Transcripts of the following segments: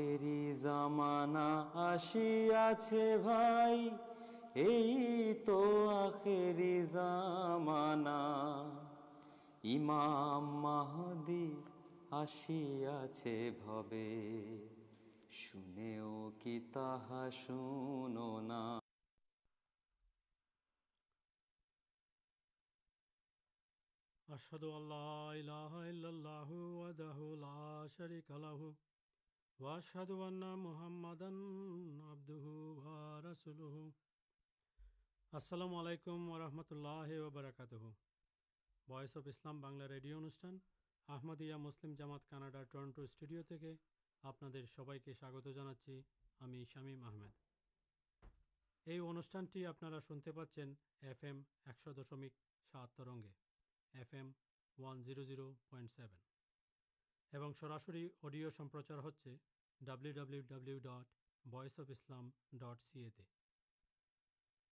তেরি জামানা আসিয়াছে ভাই এই তো আখেরি জামানা ইমাম মাহদি আসিয়াছে ভবে শুনেও কি তাহা শুনো না আশহাদু আল্লা ইলাহা ইল্লাল্লাহু ওয়াহদাহু লা শারীকা লাহু وأشهد أن محمدا عبده ورسوله আসসালামু আলাইকুম ওরহমতুল্লাহ ওবরাকাতহ voice of Islam Bangla radio অনুষ্ঠান আহমদিয়া মুসলিম জামাত কানাডার টরন্টো স্টুডিও থেকে আপনাদের সবাইকে স্বাগত জানাচ্ছি আমি শামীম আহমেদ এই অনুষ্ঠানটি আপনারা শুনতে পাচ্ছেন এফ এম একশো দশমিক সাত তরঙ্গে F M one zero zero point seven এবং সরাসরি অডিও সম্প্রচার হচ্ছে ڈبلیو ڈبلیو ڈبلیو ڈٹ voice of Islam dot C E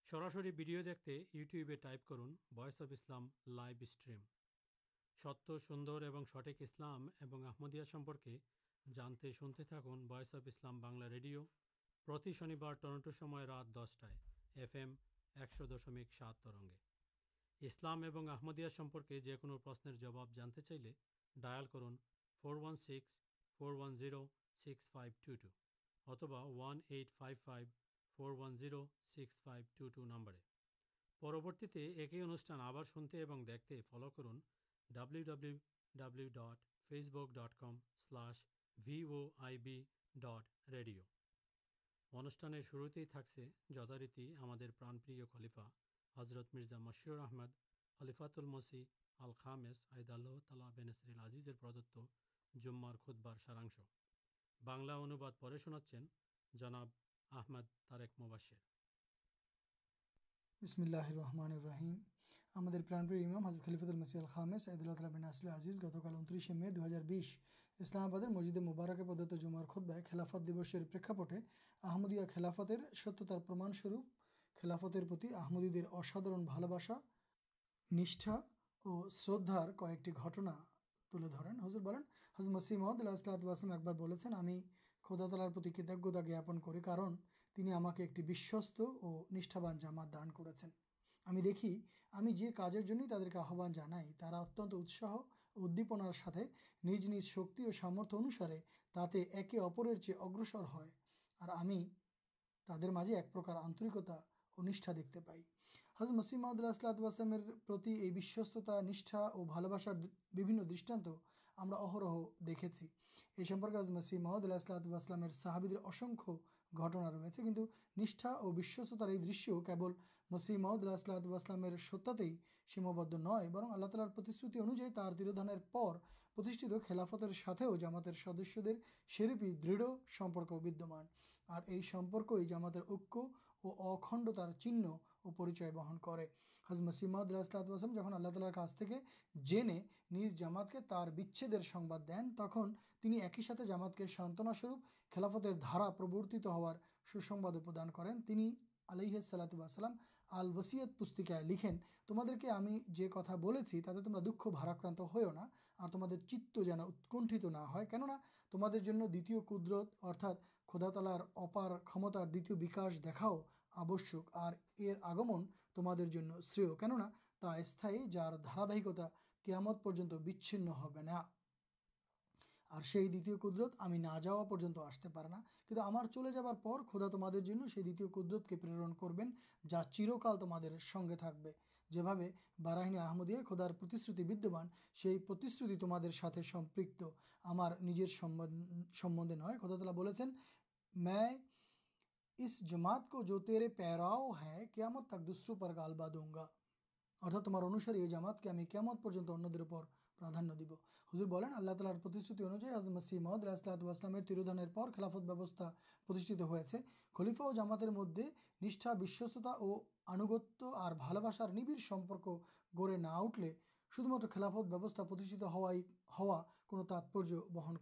سراس video دیکھتے یوٹیوب ٹائپ کرن voice of Islam live stream ست سوندر اور سٹک اسلامدیامپرکے جانتے شنتے تھوڑی voice of Islam Bangla radio پر شنی بار ٹورنٹو رات دسٹائف ایک دشمک ساتلامدیامپرکے جنوبی جباب جانتے چاہے ڈائل کرن فور و six four one six five اتبا one zero six five two two number پرورتی ایک ہی انٹھان آپ دیکھتے فلو کرو ڈٹ فیس بک ڈٹ کم سلش آئی ڈٹ ریڈیو انوشٹان شروع تھا ریتی ہمارے پرانپری خلیفا حضرت مرزا مشرور احمد خلیفاتل مسی آل خامد اللہ تعالی بینسر آزیزردت جمار خود سارا مسجد مبارکی دحمدیا خلافات ترن بولن مسجد محمد اللہ ایک بارا تلار کرنتی ایک اور نشا جما دان کر دیکھی ہمیں جی کار تعداد آہانا اتساہ ادیپن ساتھ نج شکی اور سامرت انوسارے تک اپر ترجیح ایک پرکار آنرکتا اور نشا دیکھتے پائی حض مسی محمد اللہ ستیہ سیمبد نئے برن اللہ تعالیشی انوائیں تر تروان خلافتر ساتھ جامات سدسیہ سروپی دڑھ سمپرکان اور یہ سمپرک جامات اور اخنڈتار چیز پریچی بہن کرسیمد اللہ جہاں اللہ تعالی کا جنے نیز جامات کے ترچے سنباد دین تک ایک ہی ساتھ جامات کے سانسرپ خلافتر دھارا پرورتی ہار سوسواد علیحد صلاب السلام الد پیک لکھیں تمہارے ہمیں جو کتا بول تمہارا دکھ باراکرانت ہونا تمہار چت جانا اتکنٹ نہ ہونا تمہارے دھوئے قدرت ارتھا خدا تلار اپار کمتار دن بکاش دیکھاؤ پرن کربن جا چرکال تمام سنگے بارہین خدارتی تمہارے ہمارے نئے خود مدد তাৎপর্য نہ خلافت بہن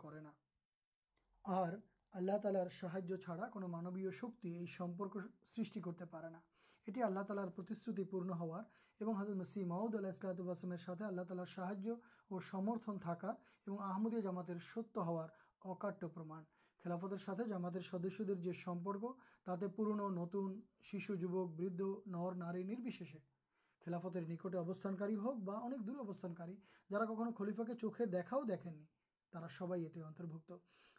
আর আল্লাহ তালার সাহায্য ছাড়া কোনো মানবীয় শক্তি এই সম্পর্ক সৃষ্টি করতে পারে না এটি আল্লাহ তালার প্রতিশ্রুতি পূর্ণ হওয়ার এবং হাজর মসি মাউদ আল্লাহ ইসলাতামের সাথে আল্লাহ তালার সাহায্য ও সমর্থন থাকার এবং আহমদীয় জামাতের সত্য হওয়ার অকাট্য প্রমাণ খেলাফতের সাথে জামাতের সদস্যদের যে সম্পর্ক তাতে পুরনো নতুন শিশু যুবক বৃদ্ধ নর নারী নির্বিশেষে খেলাফতের নিকটে অবস্থানকারী হোক বা অনেক দূরে অবস্থানকারী যারা কখনো খলিফাকে চোখের দেখাও দেখেননি তারা সবাই এতে অন্তর্ভুক্ত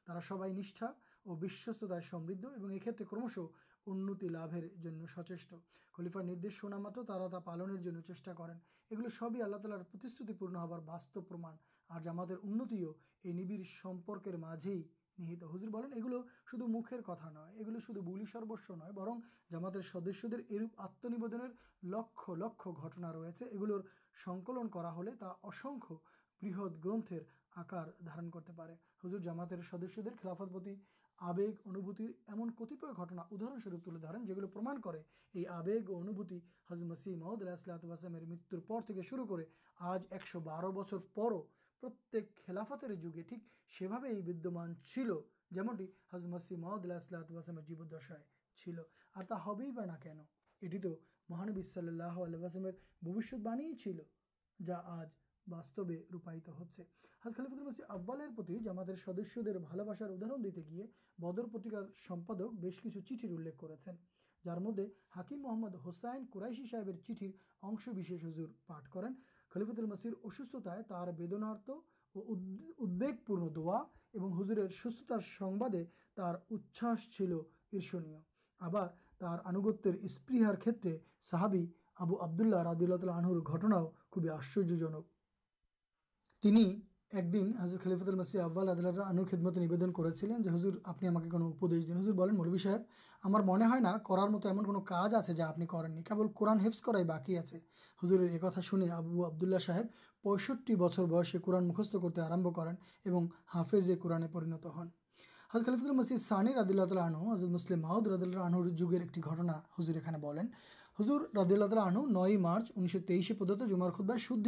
তারা সবাই নিষ্ঠা ও বিশ্বস্ততায় সমৃদ্ধ এবং এক্ষেত্রে ক্রমশ উন্নতি লাভের জন্য সচেষ্ট খলিফার নির্দেশ শোনা মাত্র তারা তা পালনের জন্য চেষ্টা করেন এগুলো সবই আল্লাহ তালার প্রতিশ্রুতিপূর্ণ হবার বাস্তব প্রমাণ আর জামাতের উন্নতিও এই নিবিড় সম্পর্কের মাঝেই নিহিত হুজুর বলেন এগুলো শুধু মুখের কথা নয় এগুলো শুধু বুলি সর্বস্ব নয় বরং জামাতের সদস্যদের এরূপ আত্মনিবেদনের লক্ষ লক্ষ ঘটনা রয়েছে এগুলোর সংকলন করা হলে তা অসংখ্য بہت گرت کرتے ہیں ٹھیک سیبان چل جمع محدود اللہ جیب دشائ چلا ہی بنا کن اٹی تو مہانب صلی اللہ وسمیر جا آج باستی روپائت ہوتی جماعت سدس درارن دیتے گیے بدر پتر بہت چیٹر کرتے ہیں جار مدد ہاکیم محمد حسائن قورائشی صاحب ہزار پاٹ کر خلیف المیر اصوتھتار ادب پورن دعا اور ہزر سارے اچھا چل تر آنگتر اسپیحر کھیت صحابی آبو آبد اللہ ردول تالانٹنا خوبی آشچرجنک تین ایک دن حضرت خلیفت السد آب اللہ آنر خدمت نویدن کر سین ہزر آپ نے دین ہزر بین مربی صاحب ہمارے منہ ہے نار مت ایمن کارج آپ جا آپ کرین کیول قورن حفظ کرائی باقی آپ سے ہزور ایک ایکت شونے آبو آبد اللہ صاحب پی بچر بسے قورن مخست کرتے آرم کریں اور ہافے قورنے پنت ہن حضرت خلیف المد ساند اللہ تلا حضرت مسلم ماؤد الد اللہ عنر جگہ ایکٹنا ہُزر یہ ہزر رد اللہ آنو نئی مارچ انیس سو تیئیش پود جمارکھ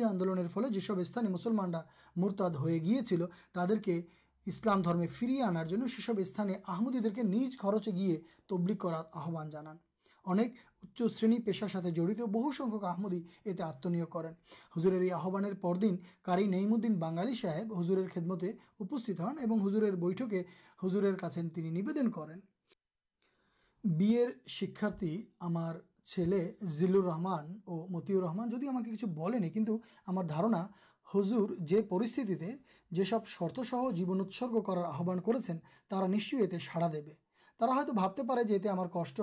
آندولس مسلمانہ مورتاد ہو گیا تعداد اسلامے فری آنار اسمدی دیکھ کے نیچ خرچے گی تبلیغ کرارہ اچھے پیشہ ساتھ جڑت بہمدی یہ آت نیا کرزر یہ آدن کاری نئیمدین بگالی صاحب ہضور خدمت ہن اور ہزر بھٹکے ہزر تین ندن کریں بھی شکارتھی ہمارے چل جیل رحمان اور متی رحمان جدو ہم نے کنٹو ہمارنا ہزر جو پرستی سب شرط سہ جیونوت کرارہان کرا نشچ یہ سڑا دیے بابتے پہ جو کشت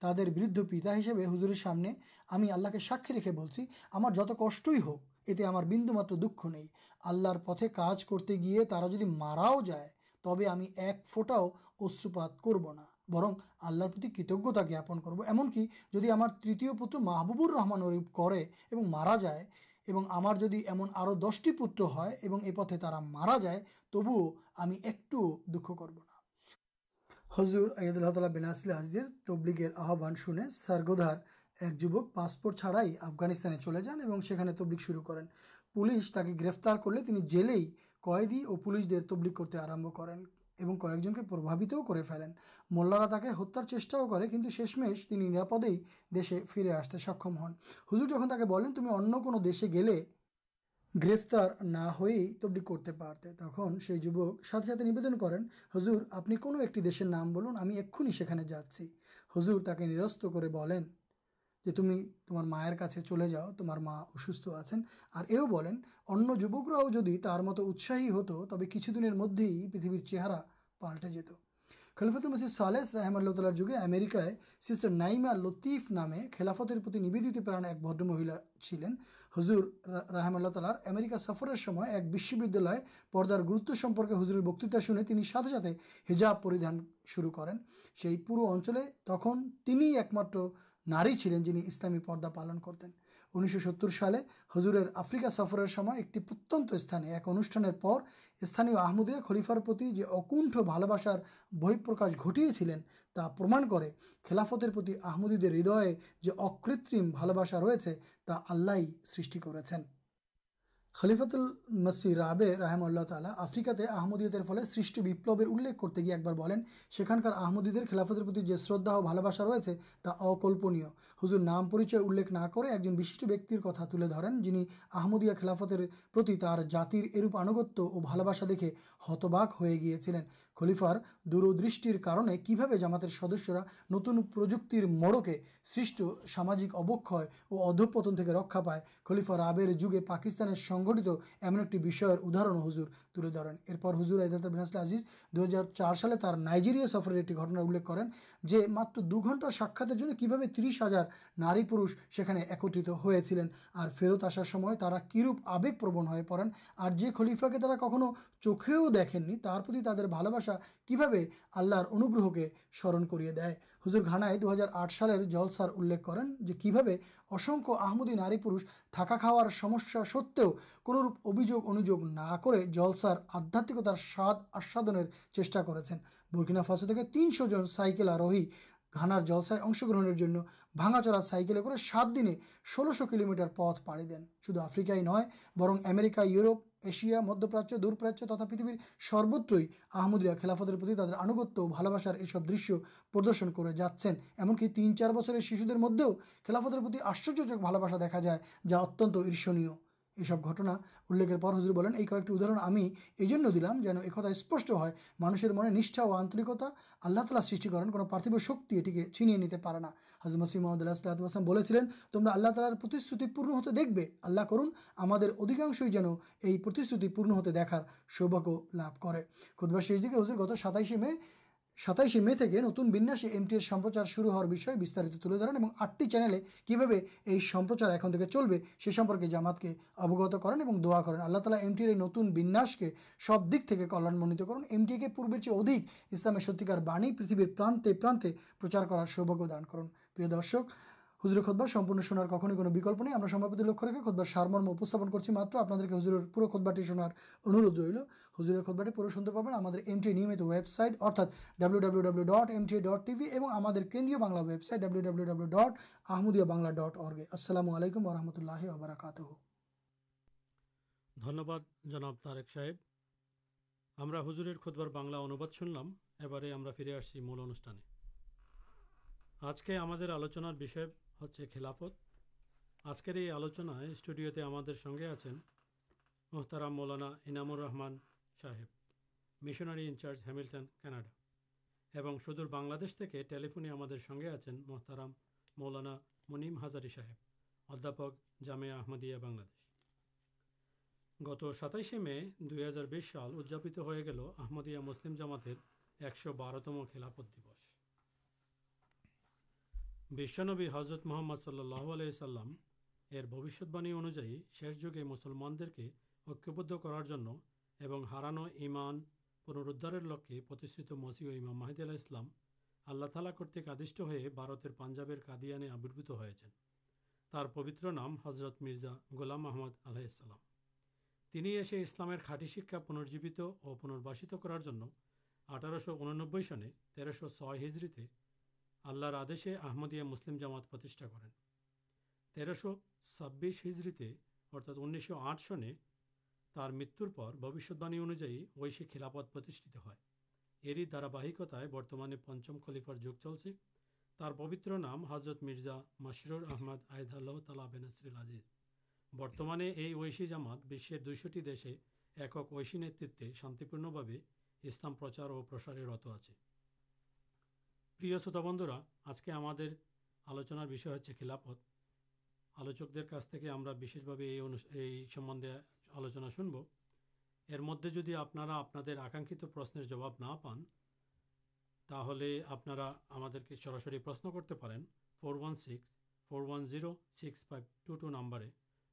تر برد پتا ہوں ہزور سامنے ہمیں آللا کے ساکی رکھے بچی ہمار جت کش ہوک یہ بند مات دکھ نہیں آللہ پتے کار کرتے گیا ترا جب ماراؤ جائے تب ہمیں ایک فوٹاؤ اشرپات کرونا برن آللہ کتجتا ضاپن کرو ایمکی جی ہمارے تیت پوتر محبوبر رحمانے مارا جائے ہمارے ایم آسٹی پتر ہے پتیں مارا جائے تبو ہمیں ایکٹو دکھ کر ہضور ایلاسل تبلگر آحبان شو سرگدھر ایک جک پاسپورٹ چھڑائی افغانستان چلے جانونے تبلک شروع کر پولیس تک گرفتار کرنی جیلے کودی اور پولیس دیر تبلک کرتے آر کر اور کن کے پروابت کر کے ہتار چیشاؤ کرپدے ہی دیشے فری آستے سکم ہن ہزر جب تک تمہیں انسے گیل گرفتار نہ ہوئی تبدیلی کرتے پک سی جبکہ ساتھ ندن کرشن نام بولن ہمیں ایک جاچی ہضور تکست کر کہ تم تمہار مائر چلے جاؤ تمہارا سوستھ آؤ جدی تر مت اتساہی ہوت تبھی کچھ دن مدد ہی پریتھ چہرہ پالٹے جت خلیفت السرد سالس رحم اللہ تالار جگہیں میرکا سسٹر نائما لتیف نام خلافت ندیت پران ایک بدر مہیلا ہزورحم اللہ تعالی اور سفر ایکدالارمپک ہزر بکتا شنے ساتھ ہریان شروع کرنچل تک تین ایک مار چلین جن اسلامی پدا پالن کرتے ہیں انیس سو ستر سالے ہضر آفریکا سفر ایکت استعمال ایک انوشان پر استعمال آمدے خلیفارکبار بھپرکاش گین خلافت ہلکی خلیفت آمدید خلافت اور ہزر نام پریچر نہ جنہیں خلافت اروپ آنگت اور دیکھے ہتباک ہو گیا خلیفار دور دشرے کی بھاب جامات سدسرا نتن پرجوتر مڑ کے سامجک ابک اور ادوپتن کے رکا پائے خلیفار آبر جگہ پاکستان سنگت ایمن ایکشاہر ہجور تلے درن حضور اعضا دو ہزار چار سالے نائجیریا سفر ایکلے کریں جو مطلب دو گھنٹہ ساک کی ترس ہزار ناری پورش سننے ایکت ہو فیرت آسار آگ پرو پڑین اور جی خلیفا کے کھے دیکھیں کہ انورہ کے سرن کر حضر خان دو ہزار آٹھ سال جلسار انسمدی ناری پوش تھکا خاڑارس سو روپ ابھی انوک نہلسار آدھاتمکتار ساد آساد چیشا کر فاسو کے تین شو سائکل آرہی گان جلسائنس گرنے چڑار سائکل کر سات دن غولہش کلو میٹر پت پڑے دین شو آفرک نئے برمیکا یوروپ ایشیا مدپراچی دور پراچی ترا پیر سروتر ہی آمدیا کلافترتی تر آنگتیہ بھال بسار یہ سب درشیہ پردرشن کر جاچن ایمنک تین چار بچر شیش دلافترتی آشچرجک بھل باسا دیکھا جائے جا اتنی یہ سب گٹنا الے ہضر بولیں یہ کئےاہر ہمیں یہ جو دلان جنہ ایک اسپٹ ہو مانشر منٹا اور آنرکتا اللہ تعالیٰ سرٹی کران کو پرتھو شکی یہ چھی پے نا ہزر مسیح محمد اللہ سلحت وسلم تمہارا اللہ تعالیشت پورن ہوتے دکھے آللہ کرن ادھا جنہیں پورن ہوتے دیکھار سوبکو لابھ کر بدھ بار شیش دیکھیں ہزر گت سات مے ستائیش مے نتن بنیام شروع ہوئے ترنت آٹھ چینل کی بھائی سمپرچار ایل بھی سمپرکے جامات کے اوگت کران اور دعا کریں آلّہ تعالیٰ ایم ٹی ایر نتن بنیاد کے سب دکان منت کرم ٹی پور چھک اسلامیہ ستیکار باع پیر پرانتے پرانے پرچار کر سوبیہ دان کرن درشک হুজুরের খুতবা সম্পূর্ণ শোনার কখনো কোনো বিকল্প নেই আমরা সম্ভবত লক্ষ্য রেখে খুতবার সারমর্ম উপস্থাপন করছি মাত্র আপনাদেরকে হুজুরের পুরো খুতবাটি শোনার অনুরোধ রইল হুজুরের খুতবাটি পুরো শুনতে পাবেন আমাদের এমটি নিয়মিত ওয়েবসাইট অর্থাৎ W W W dot MT dot TV এবং আমাদের কেন্দ্রীয় Bangla website W W W dot Ahmadiyya Bangla dot অর্গে আসসালামু আলাইকুম রহমতুল্লাহ ওবরাকাত ধন্যবাদ জনাব তারেক সাহেব আমরা হুজুরের খুতবার বাংলা অনুবাদ শুনলাম এবারে আমরা ফিরে আসছি মূল অনুষ্ঠানে আজকে আমাদের আলোচনার বিষয় خلاپت آج کے یہ آلوچن اسٹوڈیو تے ہم سنگے آپ محتارا مولانا انامور رحمان صاحب مشناری انچارج ہاملٹن کاناڈا سدور بنشی ٹالیفنگ سنیں آپ محتارام مولانا منیم ہزاری صاحب ادیاپک جامیہ آمدیا بن گیت ستائیس مے دو ہزار بیس سال ادجاپت ہو گی آمدیا مسلم جامات ایکش بارہتم خلافت دبس بس حضرت محمد صلاح الگ مسلمان دیکھ کے یقرار ہرانو ایمان پنرودار لکے مسیم اللہ اللہ تالا کرتے آدھٹ ہوئے بارتر پاجاب قادیانے آبربت ہو پبتر نام حضرت مرزا گولام محمد آلیہ اسلامی شکا پنرجیب اور پنرباشت کراربرش چھ ہجری اللہ آدے آمد یہ مسلم جامات کر تیرو چھبریتے انیس آٹھ سنے تر متوجی خلاپت ہے یہی داراہکت برتمان پچم خلیفار جگ چلتے تر پوتر نام حضرت مرزا مشرور احمد احد اللہ تعالی بینسر برتمانے یہ ایشی جامات بسٹی دیسے ایکشی نیت شانپام پرچار اور پرسارت آ پر شو بند آج کے ہم آلوچن کلاپت آلوچکر یہ سمبندے آلوچنا شنب ار مدد جدی آپ آکاخت پرشن جباب نہ پان تا ہم سراس پرشن کرتے four six four one six five two two number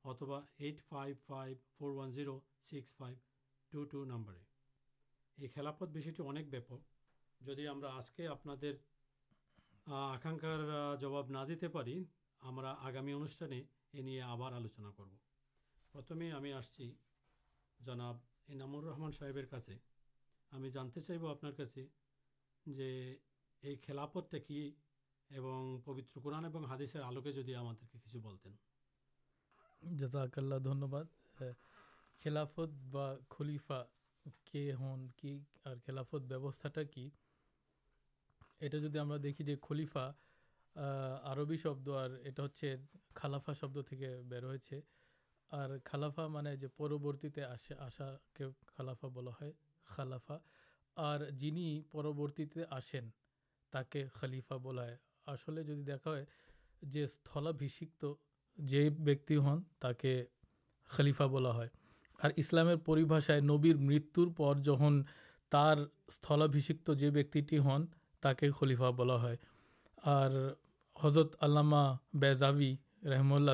اتوا eight five five four six five two two number یہ کلاپد بھی انک جی ہم آج کے آپ আকাঙ্ক্ষার জবাব না দিতে পারি আমরা আগামী অনুষ্ঠানে এ নিয়ে আবার আলোচনা করব প্রথমে আমি আসছি জনাব ইনামুর রহমান সাহেবের কাছে আমি জানতে চাইব আপনার কাছে যে এই খেলাপথটা কি এবং পবিত্র কোরআন এবং হাদিসের আলোকে যদি আমাদেরকে কিছু বলতেন জাজাকাল্লাহ ধন্যবাদ খেলাফত বা খলিফা কে হন কি আর খেলাফত ব্যবস্থাটা কি یہ جی ہم خلیفا شبد اور یہ خلافا شبدی بڑے اور خلافا مہنگے پرورتی آس آسا کے خلافا بلا خلافا اور جنہیں پروتی آسین تک خلیفا بلا آسلے جیسے دیکھا جی سلا ہن تک خلیفا بلاسلام پریباش میں نبر مرتر پر جہاں تر سلاشک جو بیکٹی ہن تک خلیفا بلا اور حضرت علامہ بیزابی رحم اللہ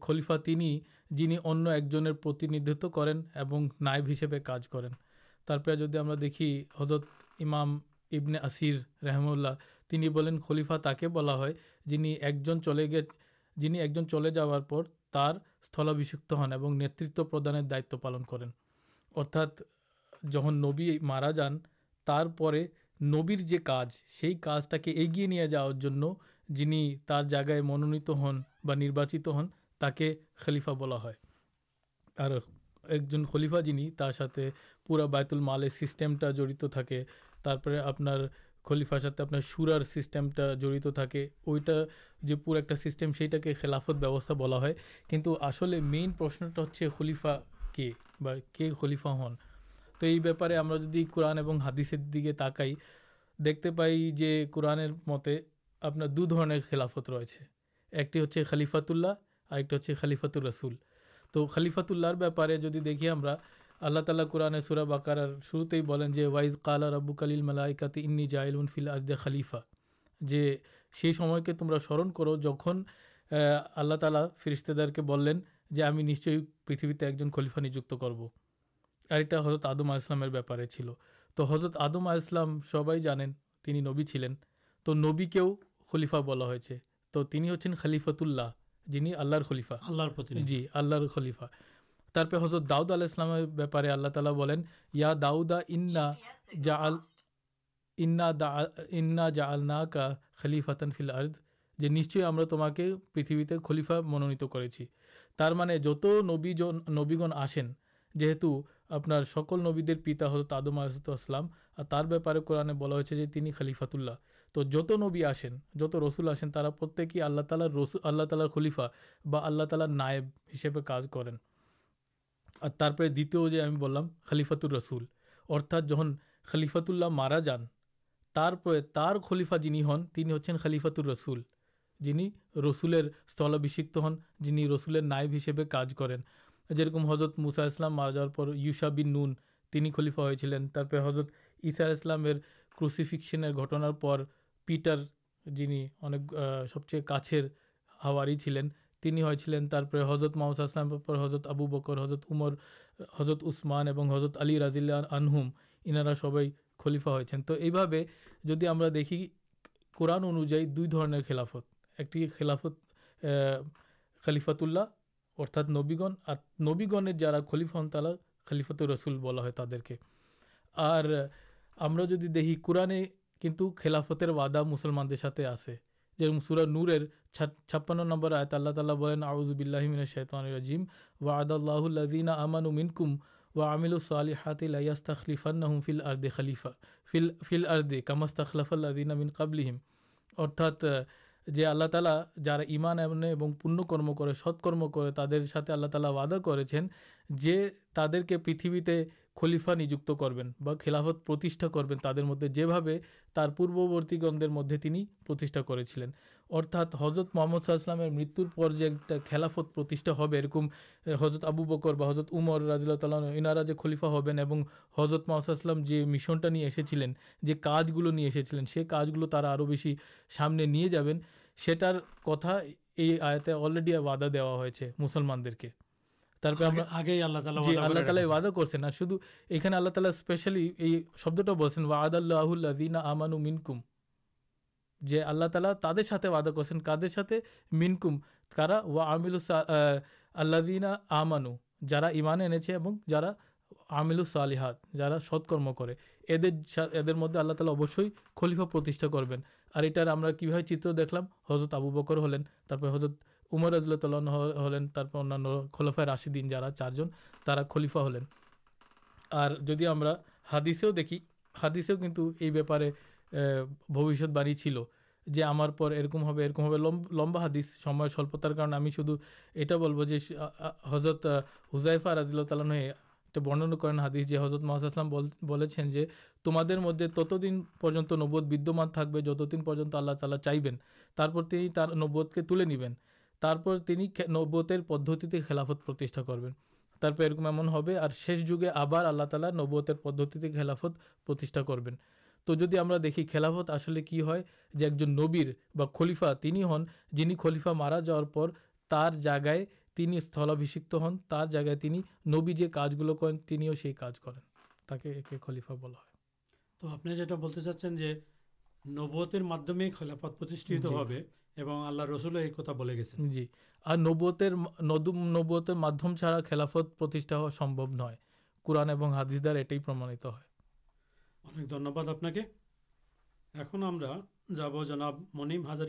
خلیفا تین جن ایک جتنی دینا نائب ہسپین جدید دیکھی حضرت رحم اللہ تین خلیفا تک بلا جنہیں ایک جن چلے گی ایک جن چلے جا رہا نیت پردان دائت پالن کریں ارتھات جہاں نبی مارا جان ترپے نبر جو کاج سے اگی نہیں جا رہی جائے گا منونیت ہن برواچت ہن تک خلیفا بلا جن خلیفا جن تر پورا بعتل مال سسٹمٹا جڑت تھا آپ خلیفار ساتھ آپ سورار سسٹمٹا جڑت تھا پورا ایک سسٹم سے خلافتبستا بلا کچھ آسلے مین پرشنٹ ہولیفا کے بے خلیفا ہن تو یہ باپارے جی قورن اور ہادثر دیکھے تاکائی دیکھتے پائی جو قرآن متے آپ دو خلافت ریچے ایک خلیفاتللہ خلیفاتر رسول تو خلیفات اللہ بارے میں جدید دیکھیے ہملہ تالا قرآن سوراب آکار شروع ہی وائز کالآب کل ملا جافیل خلیفا جو سیم کے تمہارا سرن کرو جہاں اللہ تعالی فرشتے دار کے بلین جو ہمیں نشچ پریتھتے ایک جن خلیفا نجک کرو پہ خلیفا منونت کر آپ نبی پتا تو خلیفاتر رسول ارتھاط جہاں خلیفات مارا جان ترپے خلیفا جن ہنچن خلیفاتر رسول جن رسول ہن جن رسول نائب ہسپین جرکم حضرت موساسلام مارا جار یوشابن نون تین خلیفا ہو چلین حضرت عیسائیسلام کوسیفکشن پر پیٹر جن سب چیز کاچر ہاواری چلین حضرت ماؤساسلام حضرت آبو بکر حضرت عمر حضرت اثمان اور حضرت علی رازل آنہم انارا سبھی خلیفا ہوا دیکھی قورن انوجائ دو خلافت ایکٹی خلافت خلیفات اللہ অর্থাৎ নবীগণ আর নবীগণের যারা খলিফা হন তারা খলিফাতুর রসুল বলা হয় তাদেরকে আর আমরা যদি দেখি কোরআনে কিন্তু খেলাফতের ওয়াদা মুসলমানদের সাথে আছে যেরকম সুরা নূরের ছাপ্পান্ন নম্বর আয়ত আল্লাহ তাল্লাহ বলেন আউজুবিল্লাহিমিন শৈতান রাজিম ওয়াদাল্লাহুল্লাদিনা আমানু মিনকুম ওয়া আমিলু সালিহাতিল ইয়াস্তাখলিফান্নাহুম ফিল আর্দে খলিফা ফিল ফিল আর্দে কামাস্তাখলাফাল্লাদিনা মিন কাবলিহিম অর্থাৎ جو اللہ تعالیٰ جا ایمان ایم اور پُنکرم کر ستکرم کرتے اللہ تعالی وادا کر پریتیں خلیفا نجوت کر خلافتھا کر پورت مدد کرزرت محمد صلاح السلام مرتر پر جو ایک خلافتھا ارکوم حضرت آبو بکر حضرت امر راز اللہ تعالی اِنارا جی خلیفہ ہبین اور حضرت محمد السلام جو مشنٹ نہیں ایسے جو کاج گلو نہیں سی کاج گلو بس سامنے نہیں ج সেটার কথা এই আয়াতে অলরেডি ওয়াদা দেওয়া হয়েছে মুসলমানদেরকে তারপরে আমরা আগেই আল্লাহ তালা জি আল্লাহ তালা ওয়াদা করছেন আর শুধু এখানে আল্লাহ তালা স্পেশালি এই শব্দটা বলছেন ওয়াদ আল্লাহুল্লাদিনা আমানু মিনকুম যে আল্লাহ তালা তাদের সাথে ওয়াদা করছেন কাদের সাথে মিনকুম কারা ওয়া আমিলু আল্লাদিনা আমানু যারা ইমান এনেছে এবং যারা عاملات جا ستکرم کردر مدد اللہ تعالی اوشی خلیفا پر یہار چیتر دیکھ لضرت آبو بکر ہلین حضرت عمر رضین خلیفا راشدین جا چار تر خلیفا ہلین اور جدید ہم دیکھی حادثے کنٹھو یہ بےپارے بوشت باڑی چلار لمبا حدیثتار شدھ یہ حضرت ہُزائفہ رضی اللہ تعالی برننا کردیس جی حضرت محسوس تمہارے مدد تت دن پن نوانے جتدن پہ آللہ تعالیٰ چاہبینت کے تعلق نوبر پودتی خلافت کرکم ایمن شیش جگے آپ اللہ تعالی نوبر پدتی خلافتھا کر دیکھی خلافت آئے جو ایک جن نبیر بلیفا تین ہن جن خلیفا مارا جا رہے تین ابھی ہن جگہ توڑا خلافت قرآن حادثدار یہاں جب جناب منیم ہزار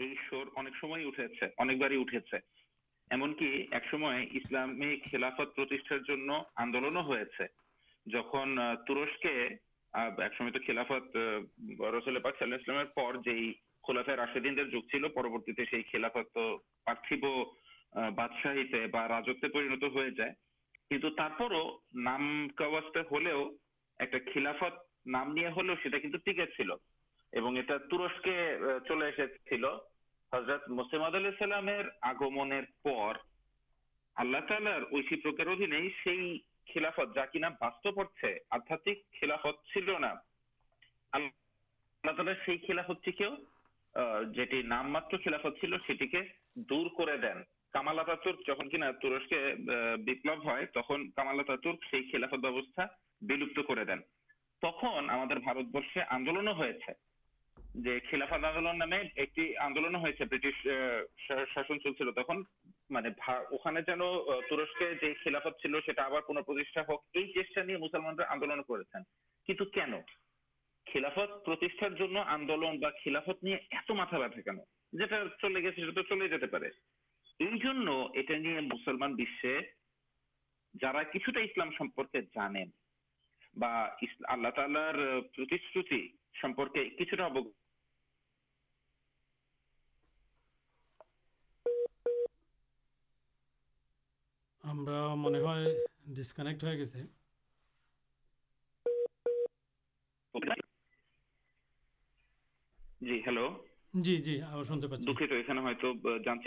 راشدین پرتھو بادشاہی پہ راجتے پرینت ہو جائے کچھ نام کا خلافت نام ٹیكے ترس کے چلے چلرت مسمد جا کھاتی نام مرافت چل کر دین کمال ترسک ہے تخالا تا ترکت ابتدا کر دیں تخارت آندولن سے خلافت آندو نام ایک آندوشن چلے گی تو چلے جاتے اٹھا نہیں مسلمان جا کچھ جانے اللہ تعالیشی جی ہلو جی جی جانچ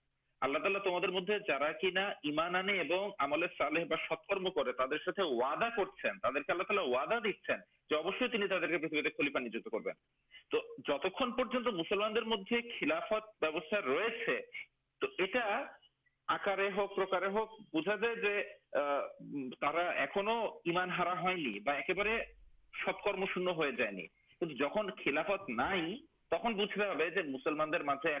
اللہ تعالی تمام مدد کرا بارے ست کرم شائنی جہاں خلافت نہیں تخ بھوکمان در مجھے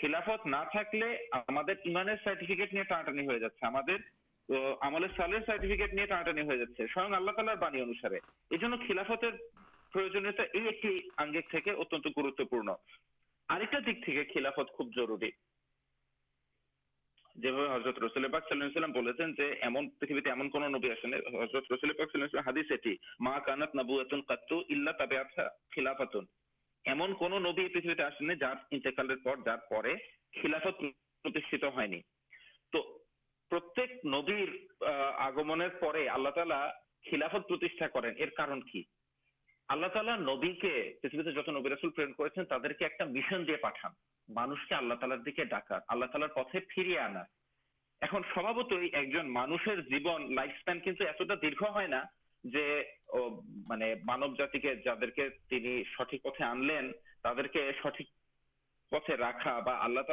خلافت پرتا آگے گروتپت خوب جروری پل تعالہ خلافت کرالا نبی کے پہ نبی رسول کے مشن مانو تک سٹھک پتہ رکھا تالارک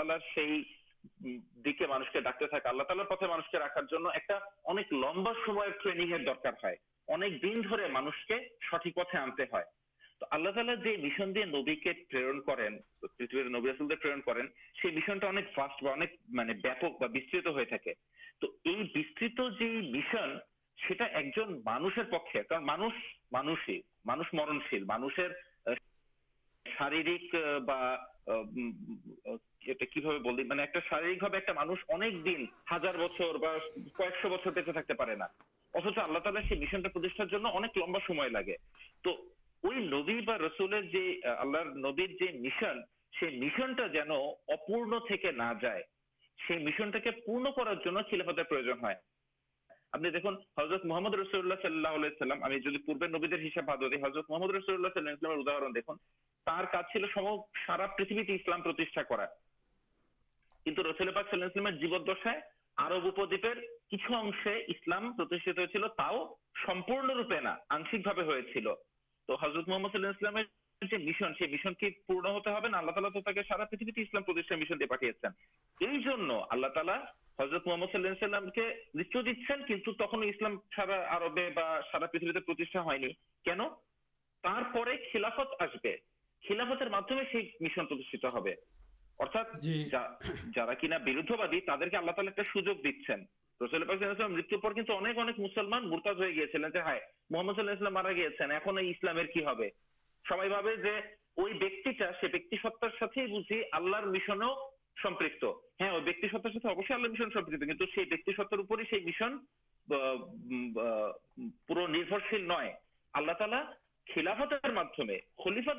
لمبا ٹرین ہے سٹک پتہ آنکھ اللہ تعالی دے نبی تو شارک شارک دن ہزار بچر پہچے تھے اتچ اللہ تعالیارمبا لگے تو رسول نبی مشن دیکھ حضرت رسول اللہ صلی اللہ حضرت رسول اللہ دیکھ چل سب سارا پتہ کرسول اب صلیم جیو دشائرپر کچھ امشے اسلام روپے نہ آنشک تو حضرت نتھ سو تخلام سارا پھر خلافت آلافت ہوا جا کھید بادی تعداد دیکھتے ہیں پور خلاف خلیفات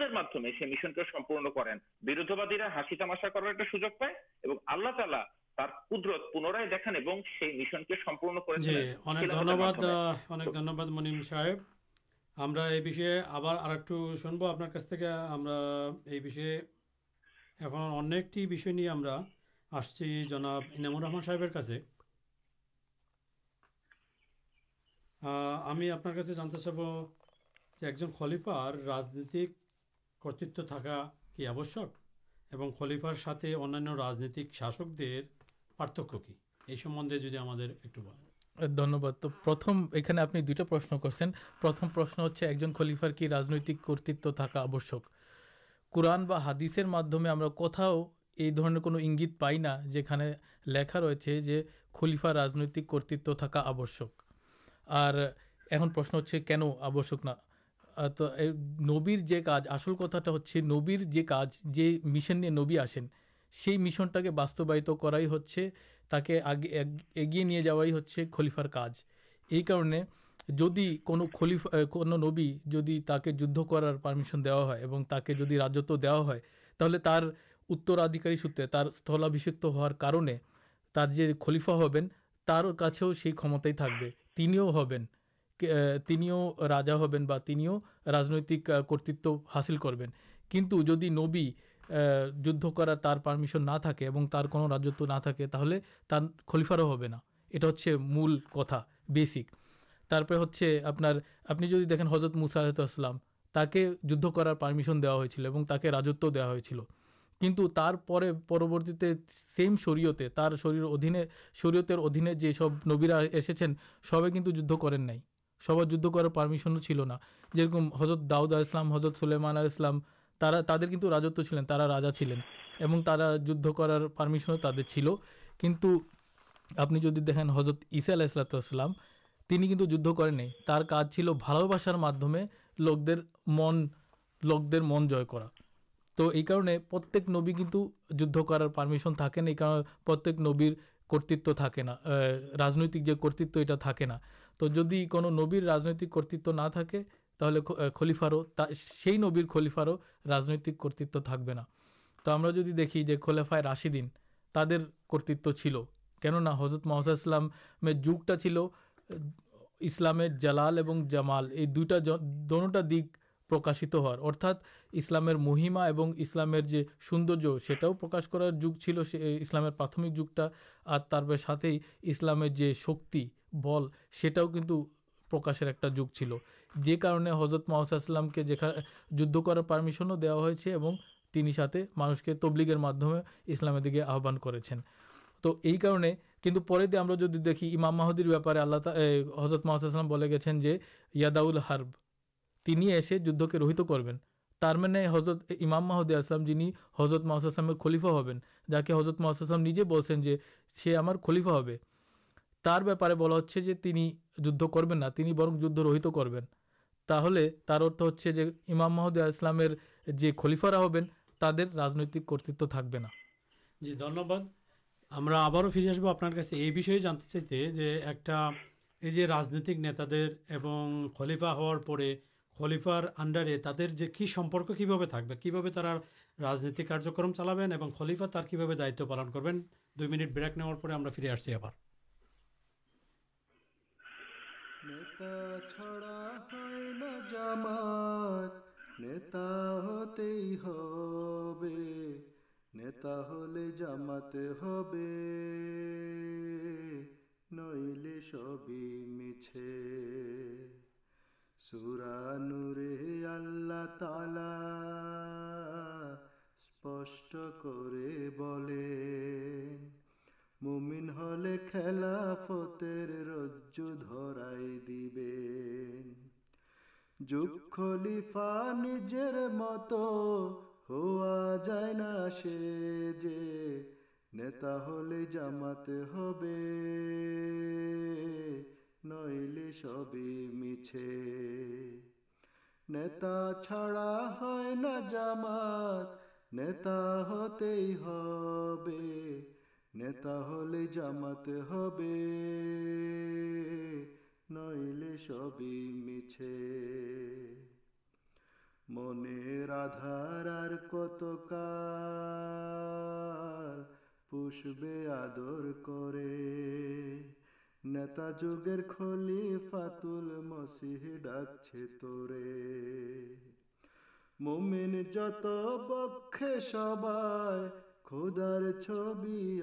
کردہ تماشا کر سوج پائے پنر جی منیم صاحب ہمارک کرتا کی آشکار راجنتکاشک درد پا جا رہے خلیفا راجنک کرتو تھاشکر تو نبر جو کچھ آسل کتا نبی کا مشن نے سی مشنٹ کے باستوائت کرلیفار کاج یہ کارن کن نبی جدی تک جارمیشن دیا ہے راجتو دا ہے تھی اترادیاری سوتر تر سلا ہار کنجے خلیفا ہبین ترچے کمتائی تکینک کرت حاصل کردی نبی جد کرمشن نہ ہونا مول کتا بیسک آپ نے دیکھے حضرت مساجد کرارمشن دیا ہو راج دارے پرورتی سیم شرعتے ادھینے شرعت ادھینے جو سب نبیرا اسے سب کچھ جین سب جارمشن چلنا جمع حضرت داؤد اسلام حضرت سولیمان راج چلین آپ نے حضرت السلام کریں تر کاجار لوک در من جا تو یہ کارک نبی کچھ جارمشن تھا پرک نبر کرتو تھے راجنتک یہ تھا نا تو جدید نبر راجن کرتو نہ تو خلیفاروں نبیر خلیفاروں راجنک کرتو تھے تو ہم دیکھیے خلیفا راشدین تر کرتو چل کضرت محسوس جگہ چل اسلام جلال اور جامال یہ دونٹا دک پرکاشت ہار ارتھا اسلاما اور اسلام سوندر سو پرش کر پراتھمک جگٹا اور ترلامیہ جو شکی بل سیٹ کچھ پرشر ایک جگ چلے کار حضرت محسوس کے جد کرارمشن ہوتے مانس کے تبلگر معمے اسلامی آس یہ کارے کنٹریک وپارے اللہ تا حضرت محسوس جو یاداؤل ہرب تین ایسے جد کے روحت کروین حضرت امام محدود آسلام جن حضرت محسوس خلیفا ہبین جا کے حضرت محسوس ہیں سی ہمارا تر بارے بلا ہین جد کربین جدھ روحت کرمام محمد خلیفارا ہوں تر راجنک کرتو تھا جی دنیہباد آپ فری آسب آپ سے یہ جانتے چاہتے جو ایک راجنتکر خلیفا ہار پہ خلیفارڈارے تاکہ جو کہ سمپرک کہ رنتکم چلاتے اور خلیفا تر کہ دائن کرئی منیٹ بریک نوار پہ ہمارے جمت نتا ہوتے ہوتا ہو جما ہوئی سب مچھل سوران اسپشٹ کر مومینڑا ہے نا جام نتا ہوتے ہو نتا ہوئی من کا پوش آدر کرتا جگہ فاتل مسیحڈ رومین جتے سب خود ہوئی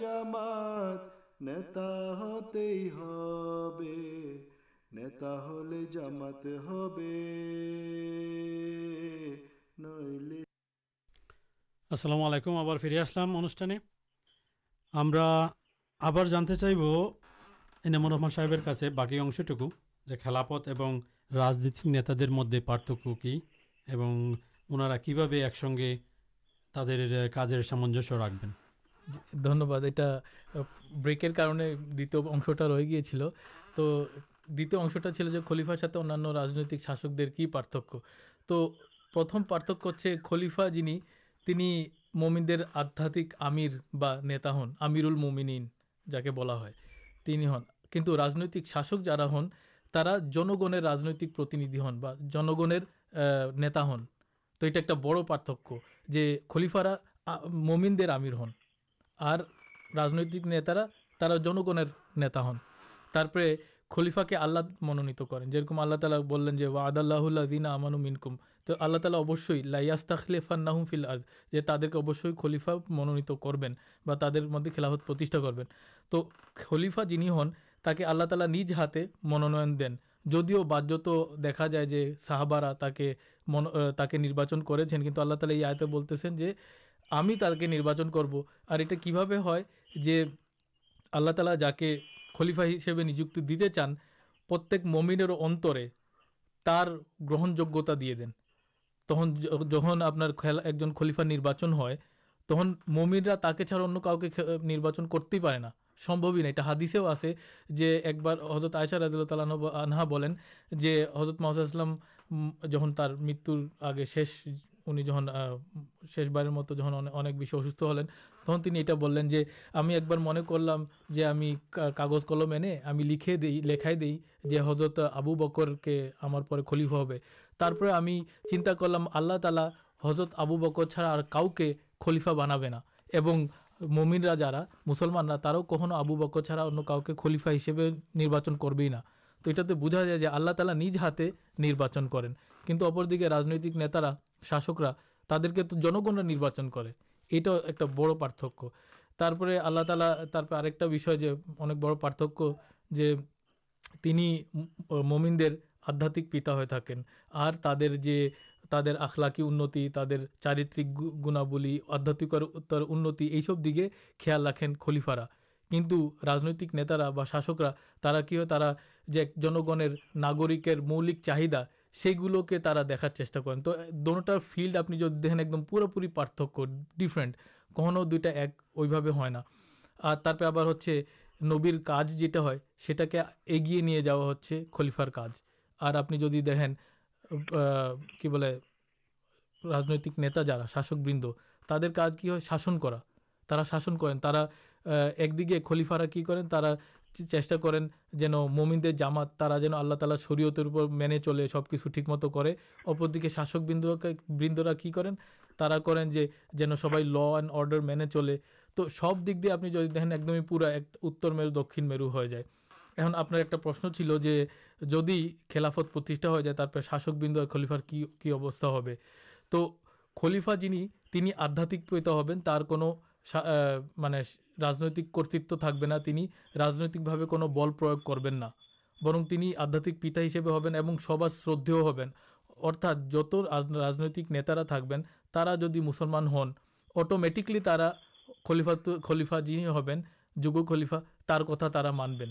جمت نتا ہوتے ہو جما ہوئی السلام علیکم آبار فریلام انوان ہم آپ جانتے چاہب نام رحمان صاحب باقی انشیا کلاپت اور راجنت نیتھے مدد پارتک کی بھابھے ایک سنگے تر کاجس رکھبین دھنیہ واد اٹھا بریکر کارن دنش رہے گی تو دھیت امشا چلیفار ساتھ ان راجنک شاشک کہ پارتک تو پرتھم پارتکے خلیفا جن تین مومن آدھات ہمتا ہن ہمر ال موم جا کے بلا ہن کن رنتک شاشک جا ہن ترا جنگر راجنک پرتندھی ہنگنر نیتا ہن تو یہ بڑھک جی خلیفارا ممینر ہم راجنتکارا ترا جنگر نتا ہن خلیفا کے آللہ منونت کریں جملہ تعالی بلین جو آد اللہ اللہ دینا ہمانکم تو اللہ تعالیٰ اوشی لائیا تاخلیفانز جو تعداد کے اوشی خلیفا منونت کربین مدد خلاحت کر خلیفا جنہیں آللہ تعالی ہا منون دین جدیو بار تو دیکھا جائے صحبارا تکاچن کرالا یہ آتے بولتے ہیں جو ہمیں تکاچن کرو اور یہ آلہ تعالی جا کے خلیفا ہسے نجک دیتے چان پر ممینیر اتر تر گرہ جگہ دے دین جن خلیفا کرتے ہیں مت شیش ان شیش بار مت بس اصوست ہلین تم تین ایسا ایک بار من کر لیں کاغذ کلم اینے لکھے دیکھے دی حضرت آبو بکر کے ہمارے خلیفا تپیا کر لللا تعالیٰ حضرت آبو بک چارا کا خلیفا بانے نہا ممینا جارا مسلمانہ تراؤ کھو آبو بک چھاڑا ان کا خلیفا ہسے ناچن کرونا تو یہ تو بوجھا جائے کہ آللہ تعالی ہاواچن کریں کچھ اپنے راجنک نتارا شاشکرا ترقی تو جنگر ناچن کرارکیہ اللہ تلاک بھی انک بڑ پارتھک جی تین ممین آدات پتا تر جے تعلقی انتی تر چارترک گنابل آدھاتمکنتی یہ سب دیکھے خیال رکھیں خلیفارا کن راجنک نتارا باشکرا ترا کی جنگر ناگرک مولک چاہیدہ سیگلو کے تا دیکھار چیزا کریں تو دونوں فلڈ آپ دین ایک دم پورا پوری پرتھک ڈیفرنٹ کھو دو کچھ جیسے ایگی نہیں جافار کچھ آپ جدید کی بولے راجنتکتا جا شا بند تر کاج کہ شا شن کردی خلیفارا کی چا کر جین ممین جامات شرحت مینے چلے سب کچھ ٹھیک مت کرپردی شاش بند برندرا کی جو جین سب لینڈ ارڈر مینے چلے تو سب دکان دین ایک دم پورا اتر میرے دکن میرو ہو جائے اُن آپ کا پرشن چل جدی خلافت ہو جائے شاشکند خلیفار کیستا ہو خلیفا جن تین آدھات پیتا ہوں کو مان رکبین راجنکے کل پر آدھات پتا ہوں ہبین سب شردے ہوں ارتھا جت راجنک نتارا تھا جدی مسلمان ہن اٹو مٹکلی خلیفا جی ہوں جگ خلیفا تر کتا ترا مانبین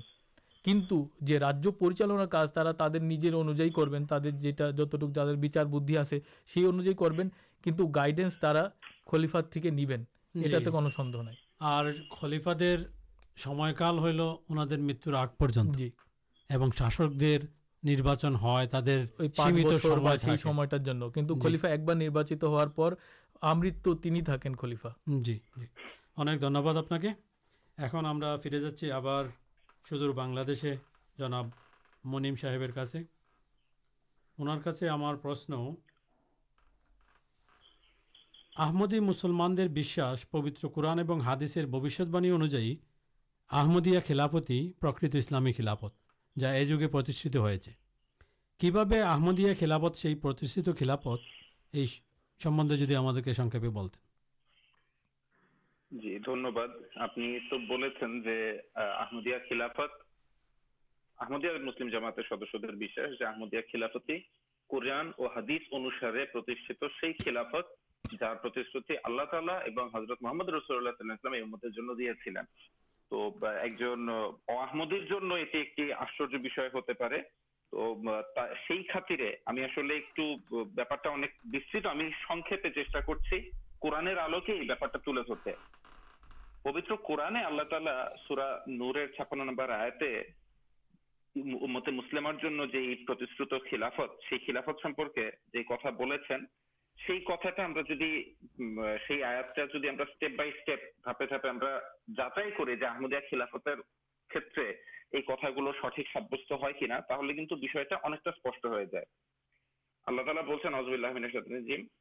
خلیفا ایک تھے خلیفا سر بنسے جناب منیم صاحب وہاں پرشن آمدی مسلمانش پوتر قورن اور ہادثر بوشت باعی انوجائدا خلافت ہی پرکت اسلامی خلافت جا یہ جگہ پرمدیہ خلاپت سے خلافت اس سمبندے جدی ہمتیں جی آپ نے تو ایک جنمدیر آشچر تو چاول قورنہ آلوکے تلے درتے پبر قوران جاتی خلافت سٹھک سابستہ اللہ تعالی اللہ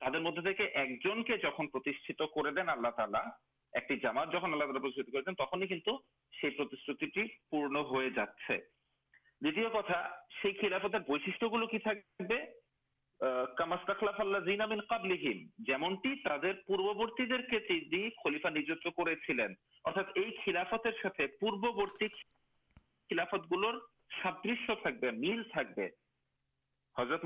پوری دیکھے خلیفا نجت کرفت پوری خلافت گلو ساد خلافت آسترت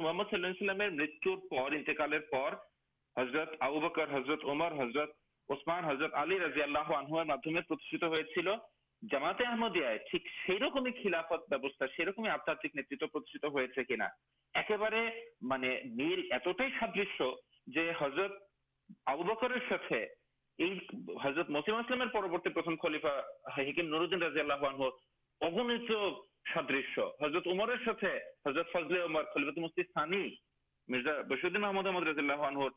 محمد اللہ متکالر پر حضرت ابوبکر حضرت اثمان حضرت رضی اللہ جامتے نورن ر حضرت حضرت مسانید محم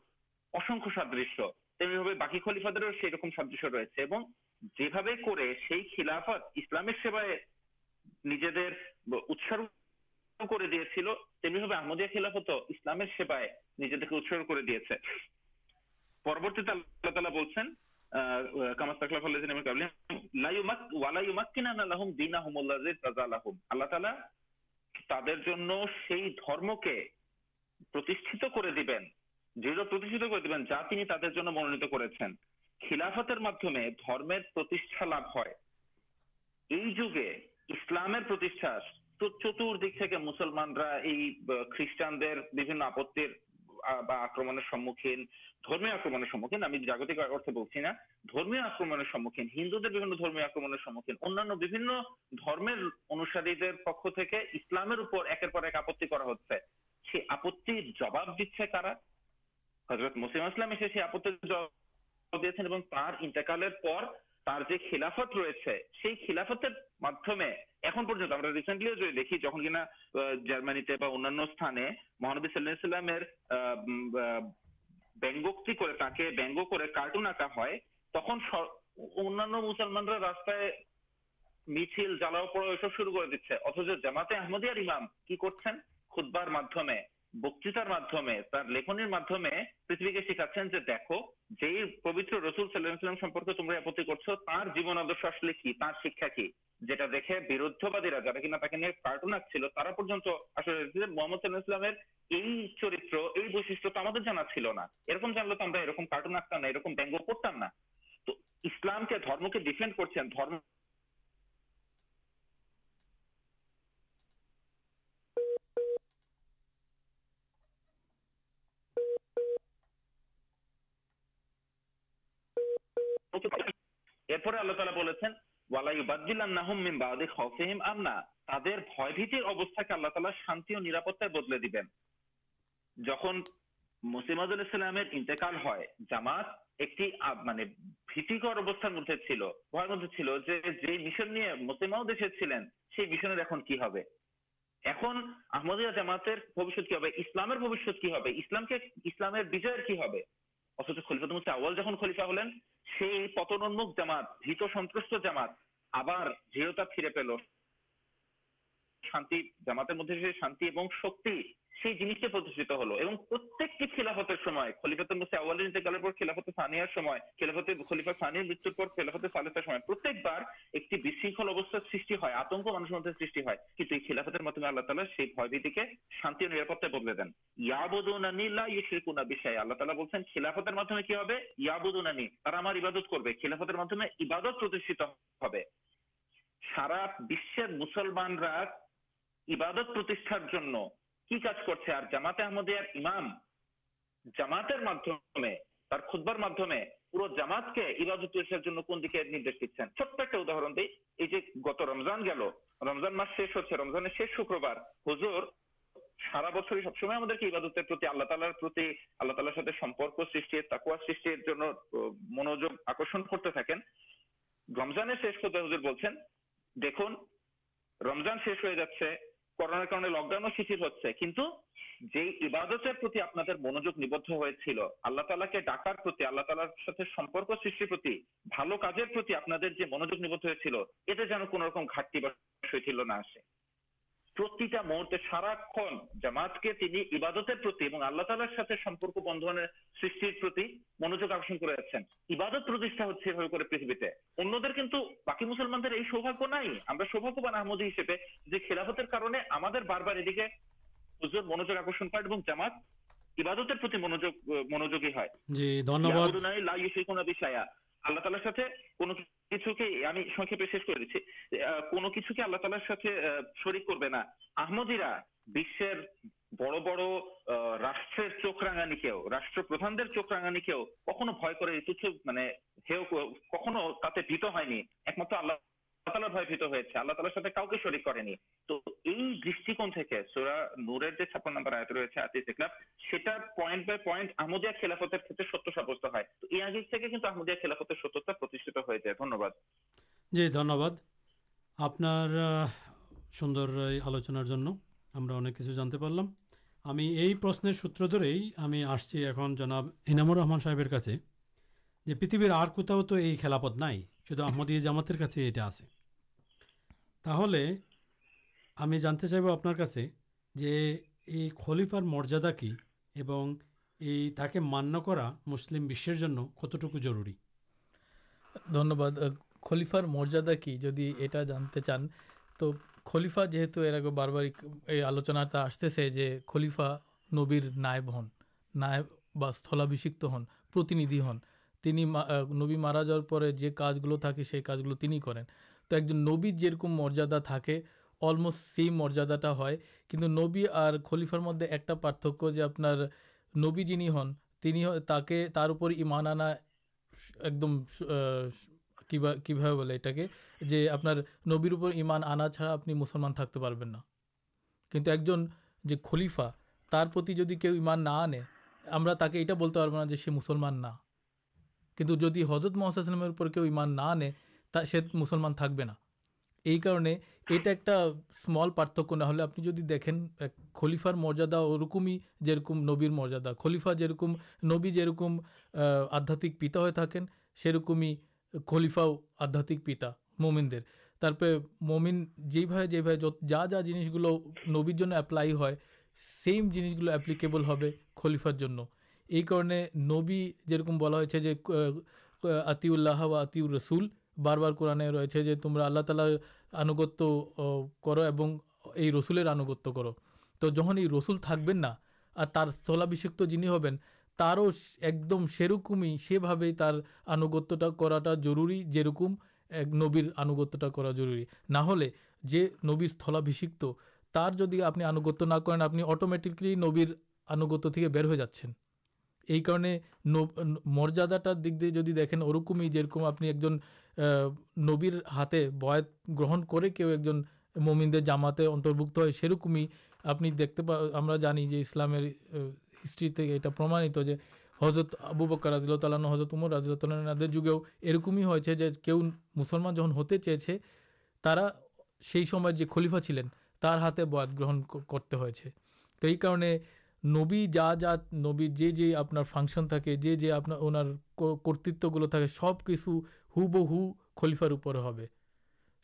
رسخشش بکم سد ترم کے دے جا تر منونت کر ہندو درمی آکرم انوساری پکلام ایک آپتی آپت دیکھتے کارا حضرت مسلم اسے آپ راست مل جا پڑا شروع کرماحمد خود بیرداد محمد صلی اللہ یہ چرتر یہ بشد جانا چلنا یہ تو ہم آرک بیگ کرتا تو اسلام کے درمیم ڈیپینڈ کرتے ہیں مسما دیکھیں جامات کیلفا جہاں خلیفا سی پتنمک جامات سنت جامات آبار جیوتا فرے پل شان جماتے مدد شان شکی اللہ تالا بلافت نی ہمارے سارا مسلمان سارا سبسمے اللہ تعالی اللہ تعالی سات سر تکوا سر منجو آکر کرتے تھے رمضان شیش ہوتے ہزر بولتے ہیں دیکھ رمضان شیش ہو جاتے کرانے لک ڈاؤن شیتر ہوتا ہے کنٹنت منوج نبد ہو چل تعالا کے ڈاکار تعلق ستی بال کار آپ منوج ہو چل اٹھا جانے گاٹتی نہ باقیسلم سوباندی خلاحت منوجی آکر منوجی اللہ تالارے شریک کروناداش بڑ بڑے چوک رنگانی چوک رنگانی کھو تیت ہونی ایک مل سوندر آلوچن سمجھ رحمان صاحب پہ خلاپ نہیں جامات ہمیںان چاہ اپ آپ سے خلیفار مریادا کی ماننا کر مسلم کتری دنیہ خلیفار مریادا کی جدی یہ چان تو خلیفا جیت بار بار آلوچنا آستے سے جو خلیفا نبر نائب ہن نائب سلاشک ہن پرتنیدھی ہن تین نبی مارا جا کر پہ جو کاج گلو تھا کر تو ایک نبی جکم مریادا تھا سیم مریادا ہے کنٹن نبی اور خلیفار مدد ایکتک جو آپ نبی جینی ہن تین تھی ایمان آنا ایک دم کی بھائی بولے اٹھا کے جو آپ نبیر ایمان آنا چڑھا آپ مسلمان تھے پا کچھ ایک جن جو خلیفا ترتیمانے ہمیں یہاں سے مسلمان نہ کچھ جدی حضرت محسوس آنے مسلمان تھاکے یہ تو ایک سمل پارتک نہ ہونی جدی دین خلیفار مریادا ارکوم ہی جکم نبیر مریادا خلیفا جرکم نبی جکم آدھات پتا ہو سکوم ہی خلیفاؤ آدھات پتا ممین ممین جی بھائی جی بھائی جا جا جنس گلو نبیر اپلائی ہوم جنس گلو اپلے خلیفاربی جما ہے جو آتی رسول বারবার কোরআনে রয়েছে যে তোমরা আল্লাহ তালার আনুগত্য আহ, করো এবং এই রসুলের আনুগত্য করো তো যখন এই রসুল থাকবেন না আর তার স্থলাভিষিক্ত যিনি হবেন তারও স- একদম সেরকমই সেভাবেই তার আনুগত্যটা করাটা জরুরি যেরকম এক নবীর আনুগত্যটা করা জরুরি না হলে যে নবীর স্থলাভিষিক্ত তার যদি আপনি আনুগত্য না করেন আপনি অটোমেটিকলি নবীর আনুগত্য থেকে বের হয়ে যাচ্ছেন এই কারণে ন- ন- মর্যাদাটার দিক দিয়ে যদি দেখেন ওরকমই যেরকম আপনি একজন আহ, নবীর হাতে বয়াত গ্রহণ করে কেউ একজন মমিনদের জামাতে অন্তর্ভুক্ত হয় সেরকমই আপনি দেখতে পা আমরা জানি যে ইসলামের হিস্ট্রি থেকে এটা প্রমাণিত যে হজরত আবু বকর রাজিল্লাহ তালানো হজরত উমর রাজিল্লাহ তালাদের যুগেও এরকমই হয়েছে যে কেউ মুসলমান যখন হতে চেয়েছে তারা সেই সময় যে খলিফা ছিলেন তার হাতে বয়াত গ্রহণ ক- করতে হয়েছে তো এই কারণে نبی جا جا نبی جی آپشن تھا جی آپ وہ کرتو تھا سب کچھ ہو بو خلیفار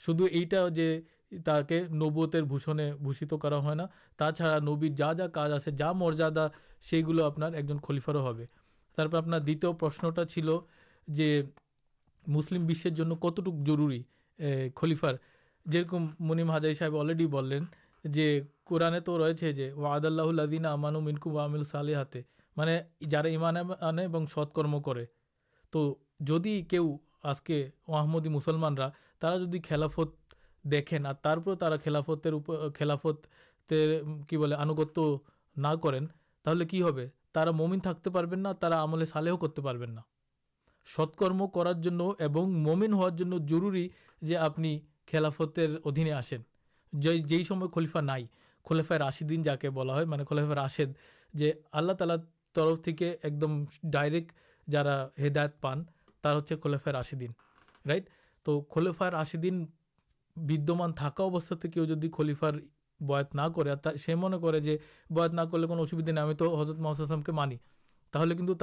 شدو یہ تھی نبر بھوشنے بھوشت کربر جا جا کارج آ جا مریادا سیگلو آپ خلیفاروں ترپر آپ پرشنٹا چل جی مسلم جو کتری خلیفار جم حصاہب الرڈی بلین جو قورانے تو ریچے جو عداللہ اللہ امانو منقو وام الصلے مان جا ستکرم کردی کے احمد مسلمانہ ترا جدی خلافت دیکھیں اور ترپر خلافتر خلافت کی بولے آنگت نہ کرا ممین تھتے پارا عمل سالے کرتے ہیں ستکرم کرارمین ہوری آپ خلافتر ادھیے آسین جیسم خلیفا نہیں خلیفراشن جا کے بلا خلیف جو آللہ تعالی طرف ڈائریکٹ جا ہایت پانچ خلیف تو خلیفہ تھکا ابھی جدید خلیفار بات نہ کردے نہیں تو حضرت محسوس کے مانی تھی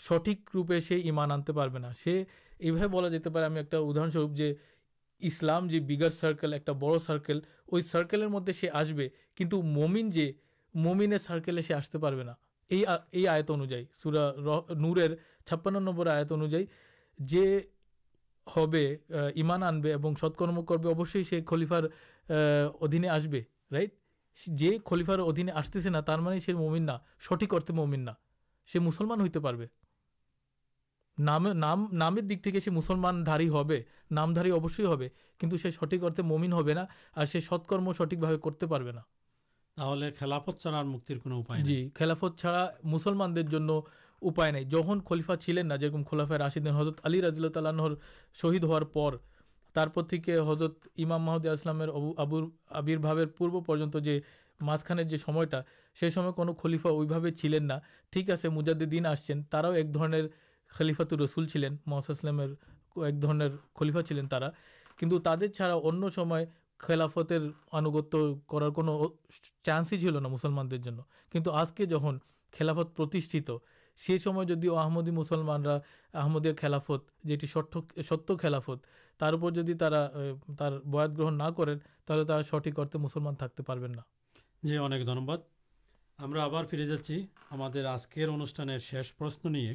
سٹھک روپے سے ایمان آنتے پا سی یہ بہت ایکدہ سوروپ جو اسلام جو بگار سارکل ایک بڑ سارکل وہ سارکل مدد سے آسب ممین جو ممینر سارکیل سے آستے پا یہ آئت انوجائے نور چھپان نمبر آت انوائمان آن ستکرم کرشی سے خلیفار ادھیے آسبائٹ خلیفار ادھینے آستے سے تمہیں سر مومن نہ سٹھیکرت مومن نہ سی مسلمان ہوئی پہ نام نام نام دک مسلمان داری نام دیکھتے ہیں سٹکے مومن ہوا اور جیلافت چھڑا مسلمان حضرت علی رضو شہید ہوں حضرت امام محمد آبرباب پورنیہ خلیفا وہ ٹھیک ہے مجادن آسان تراؤ ایک خلیفات رسول چلین مسلم ایک دیر خلیفا چلین تر چاہا انلافتر آنوگت کرار کو چانس ہی چلنا مسلمان کنٹو آج کے جہاں خلافت سے آمدی مسلمانہ آمدے خلافت جو ست خلافت بات گرہن نہ کریں تب سٹھکرت مسلمان تھے پا جی اب دن بادر آبار فری جاچی ہم آج کے انوشان شیش پرشن نہیں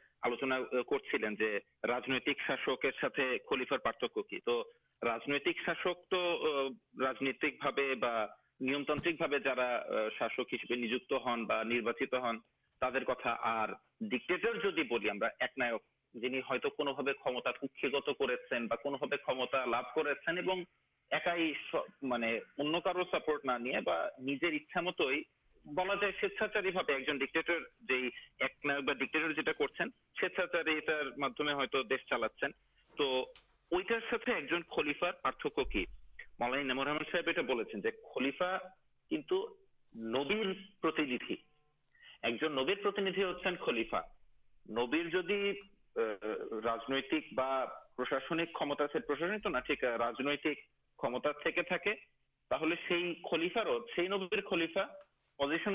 ایک نائک جنمتا کت کر لب کر سپورٹ نہ چ ایکچارش خلیم نبرت خلیفا نبی جدید راجنک نہ راجنکار آدت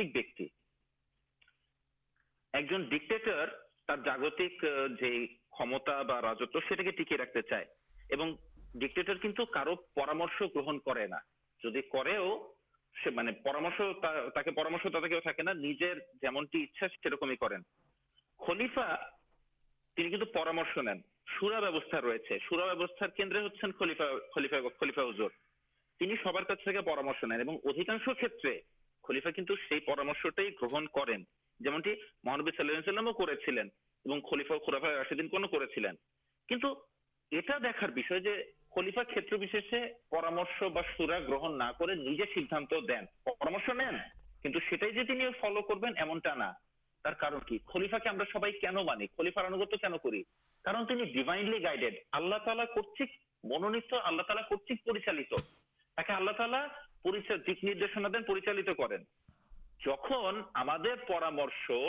ایک جن ڈکٹے جاگت سے ٹکیے رکھتے چاہیے ڈکٹے گرا ج خلیفاش گرن کر محبوی صلی اللہ کرشن کون کر منونت اللہ تعالیٰ دینش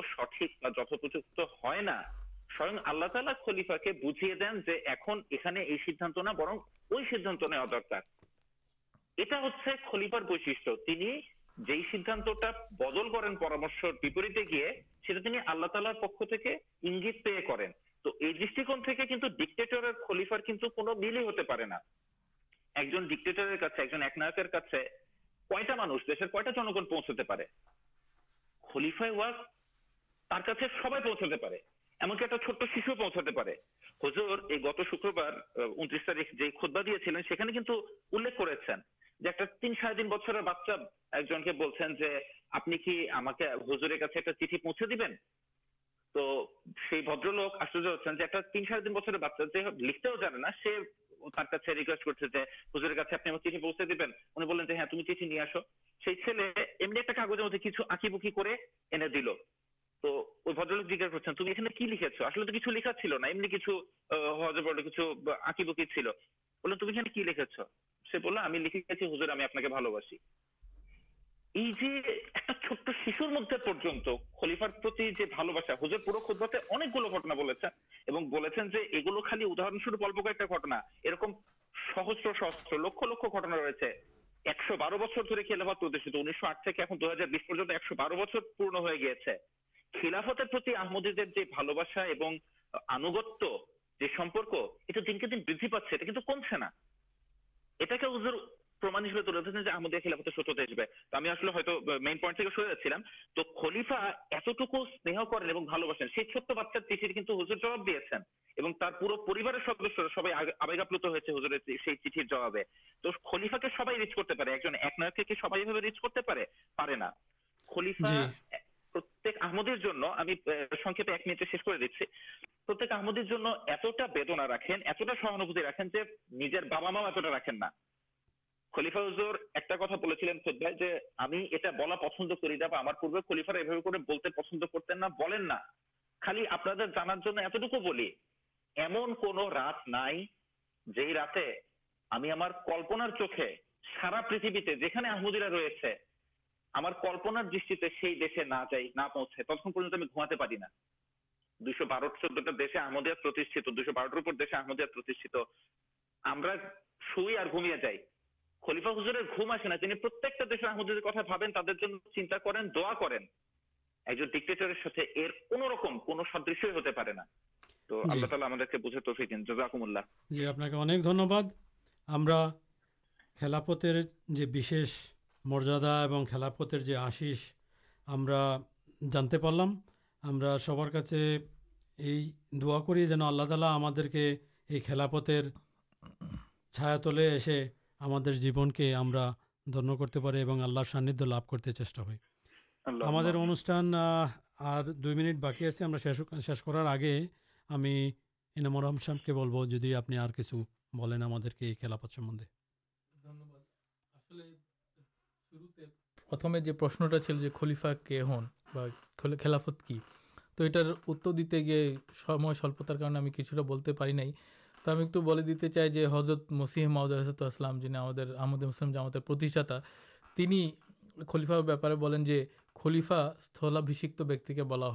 سٹک تو ہے خلیفا بنائی تو ڈکٹے مل ہی ہوتے ایک نائک کانوشن کنگن پوچھتے خلیفا سب پوچھا پہ تو آشر تین سارے دن بچر لکھتے ریکویسٹ کرتے ہم آس ایک مجھے کچھ آکی بکیل توجے تو یہ گٹنا یہ رکم سہست لکھ لکھ گاٹنا رہے ایک بار بچے انیس آٹھ دو ہزار بیس ایک بار بچوں پورن ہو گیا خلافت کرباب پورا سبس آگاپل ہوتے ہیں جب تو خلیفا کے سب ریچ کرتے ایک نیا سب ریچ کرتے پولیفا پسند کرتے ہیں چوکھے سارا پہننے آمدیرا روپئے আমার কল্পনার দৃষ্টিতে সেই দেশে না যাই না পৌঁছায় ততক্ষণ পর্যন্ত আমি ঘুমাতে পারি না দুশো বারো চোদ্দটা দেশে আহমদিয়া প্রতিষ্ঠিত দুশো বারোটার উপর দেশে আহমদিয়া প্রতিষ্ঠিত আমরা শুই আর ঘুমিয়ে যাই খলিফা হুজুরের ঘুম আসে না তিনি প্রত্যেকটা দেশের আহমদিয়ার কথা ভাবেন তাদের জন্য চিন্তা করেন দোয়া করেন একজন ডিক্টেটরের সাথে এর কোন রকম কোন সদৃশ্যই হতে পারে না তো আল্লাহ তালা আমাদেরকে বুঝে তো ফিরিন জোজাকুমুল্লাহ জি আপনাকে অনেক ধন্যবাদ আমরা খেলাপথের যে বিশেষ মর্যাদা এবং খেলাপথের যে আশিস আমরা জানতে পারলাম আমরা সবার কাছে এই দোয়া করি যেন আল্লাহ তালা আমাদেরকে এই খেলাপথের ছায়াতলে এসে আমাদের জীবনকে আমরা ধন্য করতে পারি এবং আল্লাহর সান্নিধ্য লাভ করতে চেষ্টা করি আমাদের অনুষ্ঠান আর দুই মিনিট বাকি আছে আমরা শেষ শেষ করার আগে আমি ইনামুর রহমসামকে বলবো যদি আপনি আর কিছু বলেন আমাদেরকে এই খেলাপথ সম্বন্ধে ধন্যবাদ پرتشنٹ چلے خلیفا کہ ہن خلافت کی تو یہ اتر دیے گئے سلپتار کچھ بولتے ہیں تو ہمیں ایک دیتے چاہیے حضرت مسیح معاؤدلام جن ہمسلم جاماتا یعنی خلیفا بارپارے بین خلیفا ستلابیشکے بلا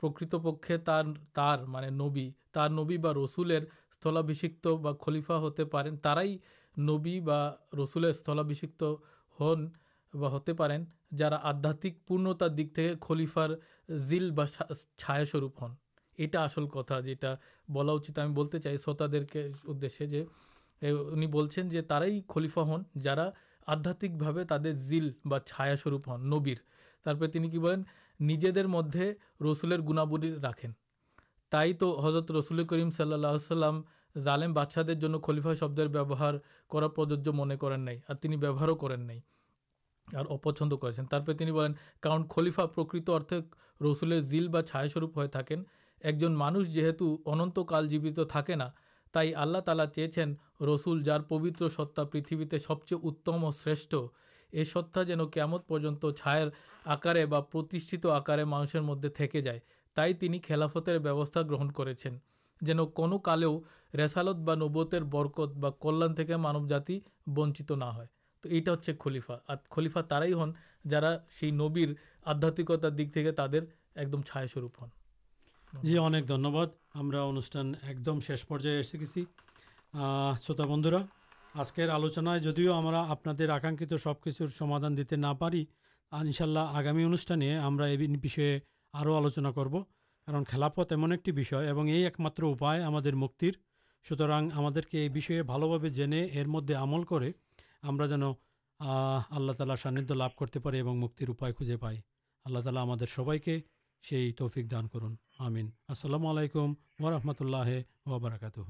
پرکت پہ تر مان نبی نبی رسول ستلابیشکلیفا ہوتے پاری رسول ستلابھکت ہن ہوتے پینا آدھات پورنتار دکھی خلیفار زیل با چھایاپ ہن یہ آسل کتاب ہمیں بولتے چاہیے شروط دے انفا ہن جا آدھک بھا تر زیل چھایا سروپ ہن نبیر ترپے کی نجی دیکھ رسول گنابل رکھیں تضرت رسلی کریم صلی اللہ ظالم بچاد خلیفا شبدر ووہار کر پرجوج من کریں نئی اور اور ا پچ کرلیفا پرکت اردے رسول جیل بھائا سوروپ ہوا ایک جن مانش جیت انتکال جیوت تھا تللا تالا چیچن رسول جار پبت ستہا پریتھتے سب چیز اتم اور شرٹ یہ ستا جن کم پر چھا آکر آکار مانشر مدد جائے تین خلافتر بوبت گرہ کرو رسالت بوبت برکت کلیان مانو جاتی ونچت نہ ہو یہ خلیفا ہن جا نبر آدھاتی دھنیہ ہمارے انوشان ایک دم شیش پر شوتا بندرا آج کے آلوچن جدیو ہم سب کچھان دے نہ پڑی ان شاء اللہ آگامی انوشانے ہم آلوچنا کرو کار کلاپت ایمن ایک یہ ایک مجھے مکر سنگی بالکل جنے ار مدد عمل کر ہم اللہ تعال ساندھ لوگ پائل تعالی ہمان کرمین السلام علیکم و رحمۃ اللہ وبرکاتہ